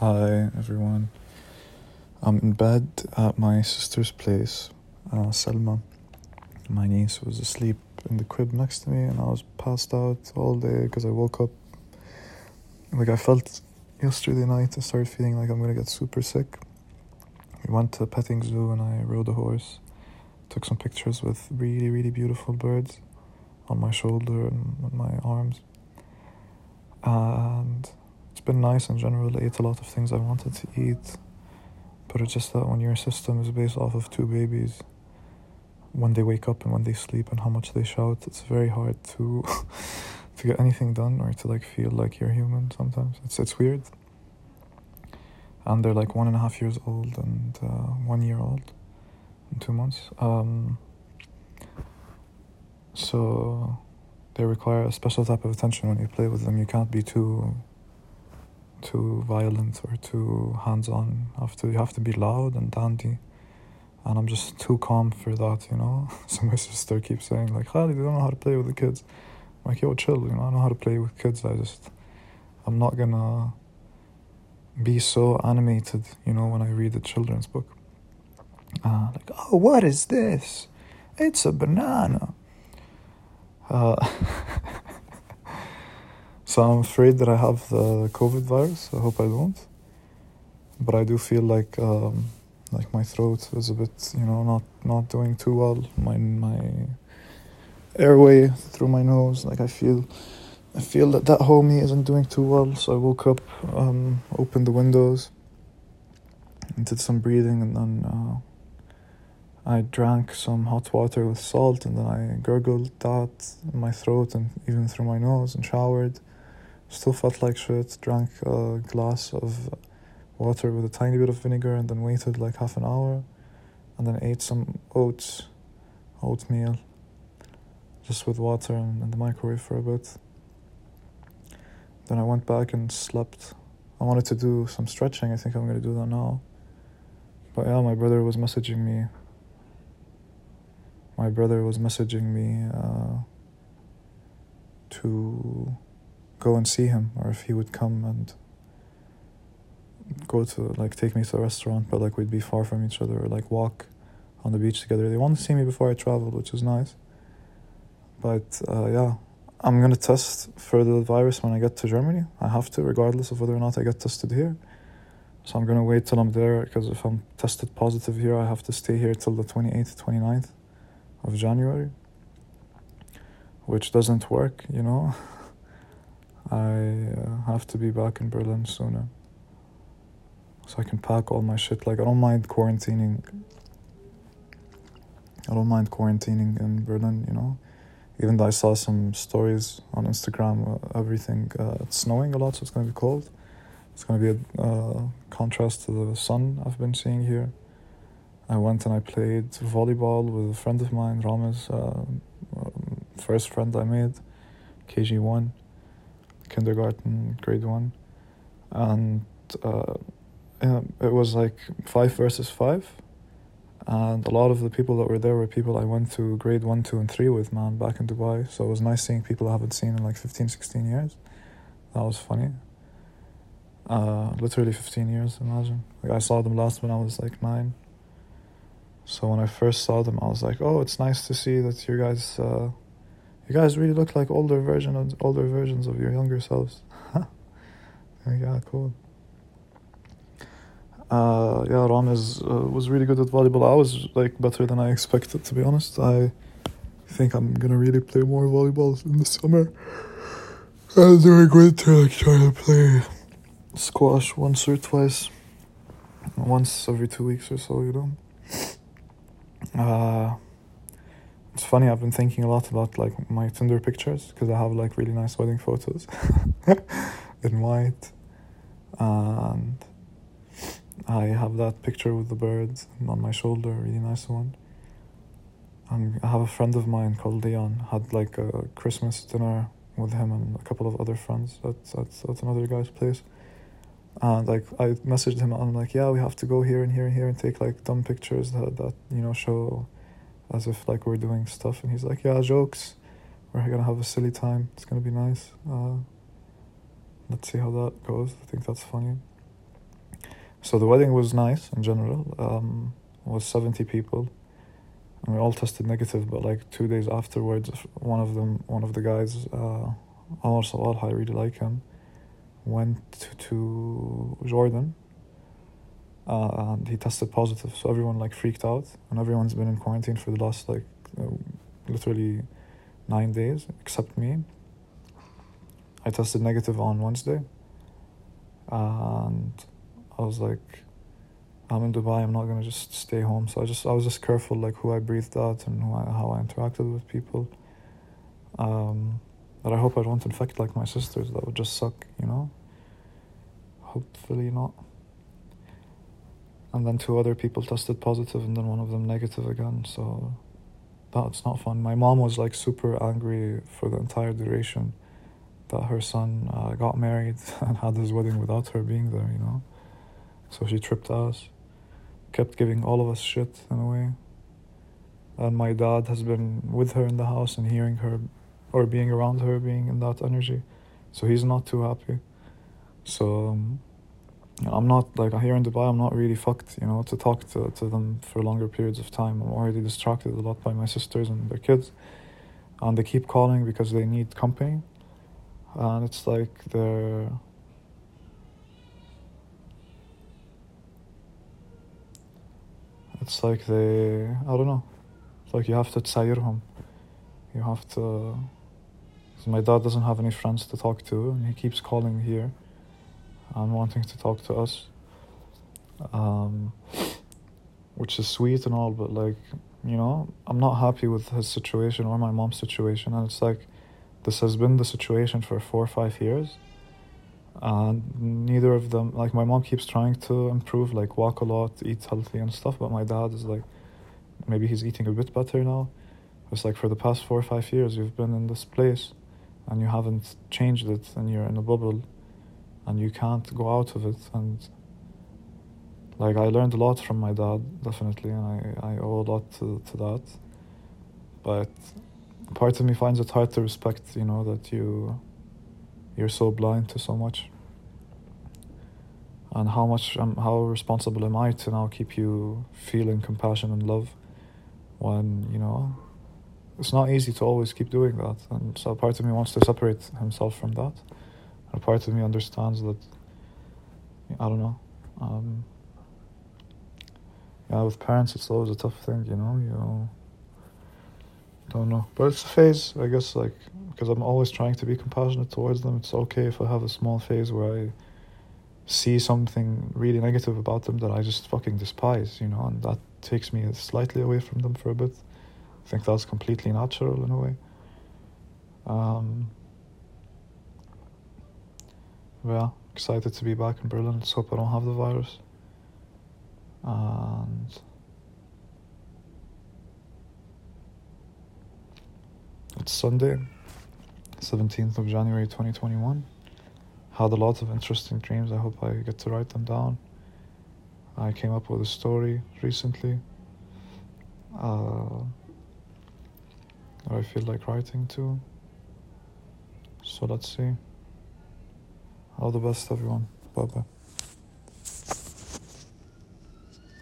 Hi, everyone. I'm in bed at my sister's place, uh, Selma. My niece was asleep in the crib next to me, and I was passed out all day because I woke up. Like, I felt yesterday night, I started feeling like I'm gonna get super sick. We went to a petting zoo, and I rode a horse. Took some pictures with really, really beautiful birds on my shoulder and my arms. And it's been nice in general. I ate a lot of things I wanted to eat. But it's just that when your system is based off of two babies, when they wake up and when they sleep and how much they shout, it's very hard to to get anything done or to like feel like you're human sometimes. It's it's weird. And they're like one and a half years old and uh, one year old in two months. Um, so they require a special type of attention when you play with them. You can't be too too violent or too hands-on. To you have to be loud and dandy, and I'm just too calm for that, you know. so my sister keeps saying like, "Khalid, you don't know how to play with the kids." I'm like, "Yo, chill, you know. I know how to play with kids. I just, I'm not gonna be so animated, you know, when I read a children's book. Uh, like, oh, what is this? It's a banana." Uh, So I'm afraid that I have the COVID virus. I hope I don't. But I do feel like um, like my throat is a bit, you know, not not doing too well. My my airway through my nose, like I feel, I feel that that homie isn't doing too well. So I woke up, um, opened the windows, and did some breathing, and then uh, I drank some hot water with salt, and then I gurgled that in my throat and even through my nose, and showered Still felt like shit. Drank a glass of water with a tiny bit of vinegar and then waited like half an hour and then ate some oats, oatmeal, just with water and in the microwave for a bit. Then I went back and slept. I wanted to do some stretching. I think I'm gonna do that now. But yeah, my brother was messaging me. My brother was messaging me uh, to go and see him or if he would come and go to like take me to a restaurant but like we'd be far from each other or like walk on the beach together. They want to see me before i travel which is nice. But uh, yeah i'm gonna test for the virus when i get to germany. I have to regardless of whether or not i get tested here. So i'm gonna wait till i'm there because if i'm tested positive here i have to stay here till the 28th 29th of january which doesn't work you know I uh, have to be back in Berlin sooner. So I can pack all my shit. Like, I don't mind quarantining. I don't mind quarantining in Berlin, you know. Even though I saw some stories on Instagram, uh, everything, uh, it's snowing a lot, so it's to be cold. It's to be a uh, contrast to the sun I've been seeing here. I went and I played volleyball with a friend of mine, Rames, uh, um, first friend I made, KG1 kindergarten, grade one, and uh, it was like five versus five, and a lot of the people that were there were people I went to grade one, two, and three with, man, back in Dubai. So it was nice seeing people I haven't seen in like 15, 16 years. That was funny. Uh, literally 15 years, imagine. Like I saw them last when I was like nine. So when I first saw them, I was like, "Oh, it's nice to see that you guys uh, you guys really look like older version of older versions of your younger selves. yeah, cool. Uh, yeah, Rames uh, was really good at volleyball. I was like better than I expected, to be honest. I think I'm gonna really play more volleyball in the summer. And during winter, like try to play squash once or twice, once every two weeks or so. You know. Uh, it's funny, I've been thinking a lot about like my Tinder pictures because I have like really nice wedding photos in white. And I have that picture with the birds on my shoulder, really nice one. And I have a friend of mine called Leon, had like a Christmas dinner with him and a couple of other friends at, at, at another guy's place. And like I messaged him and I'm like, yeah, we have to go here and here and here and take like dumb pictures that, that you know show as if like we're doing stuff and he's like yeah jokes we're gonna have a silly time it's gonna be nice uh, let's see how that goes i think that's funny So the wedding was nice in general. Um, was seventy people, and we all tested negative. But like two days afterwards, one of them, one of the guys, uh, Omar Salah, I really like him, went to, to Jordan. Uh, and he tested positive, so everyone like freaked out, and everyone's been in quarantine for the last like uh, literally nine days, except me. I tested negative on Wednesday, and I was like, I'm in Dubai. I'm not gonna just stay home. So I just I was just careful like who I breathed out and I, how I interacted with people. Um, but I hope I don't infect like my sisters. That would just suck, you know. Hopefully not. And then two other people tested positive, and then one of them negative again. So that's not fun. My mom was like super angry for the entire duration that her son uh, got married and had his wedding without her being there, you know. So she tripped us, kept giving all of us shit in a way. And my dad has been with her in the house and hearing her or being around her, being in that energy. So he's not too happy. So um, I'm not like here in Dubai. I'm not really fucked, you know, to talk to, to them for longer periods of time. I'm already distracted a lot by my sisters and their kids, and they keep calling because they need company, and it's like they're. It's like they, I don't know. It's like you have to tsayirhum. You have to. My dad doesn't have any friends to talk to, and he keeps calling here and wanting to talk to us. Um, which is sweet and all, but like, you know, I'm not happy with his situation or my mom's situation, and it's like this has been the situation for four or five years, and neither of them, like, my mom keeps trying to improve, like, walk a lot, eat healthy and stuff, but my dad is like, maybe he's eating a bit better now. It's like for the past four or five years, you've been in this place and you haven't changed it, and you're in a bubble and you can't go out of it. And like I learned a lot from my dad definitely and I, I owe a lot to, to that. But part of me finds it hard to respect you know that you you're so blind to so much. And how much um, how responsible am I to now keep you feeling compassion and love when you know it's not easy to always keep doing that. And so part of me wants to separate himself from that a part of me understands that I don't know. Um, yeah, with parents, it's always a tough thing, you know. You don't know, but it's a phase, I guess. Like because I'm always trying to be compassionate towards them. It's okay if I have a small phase where I see something really negative about them that I just fucking despise, you know, and that takes me slightly away from them for a bit. I think that's completely natural in a way. Um, yeah, excited to be back in Berlin. Let's hope I don't have the virus. And it's Sunday, 17th of January 2021. Had a lot of interesting dreams. I hope I get to write them down. I came up with a story recently. Uh, I feel like writing too. So let's see. All the best, everyone. Bye bye.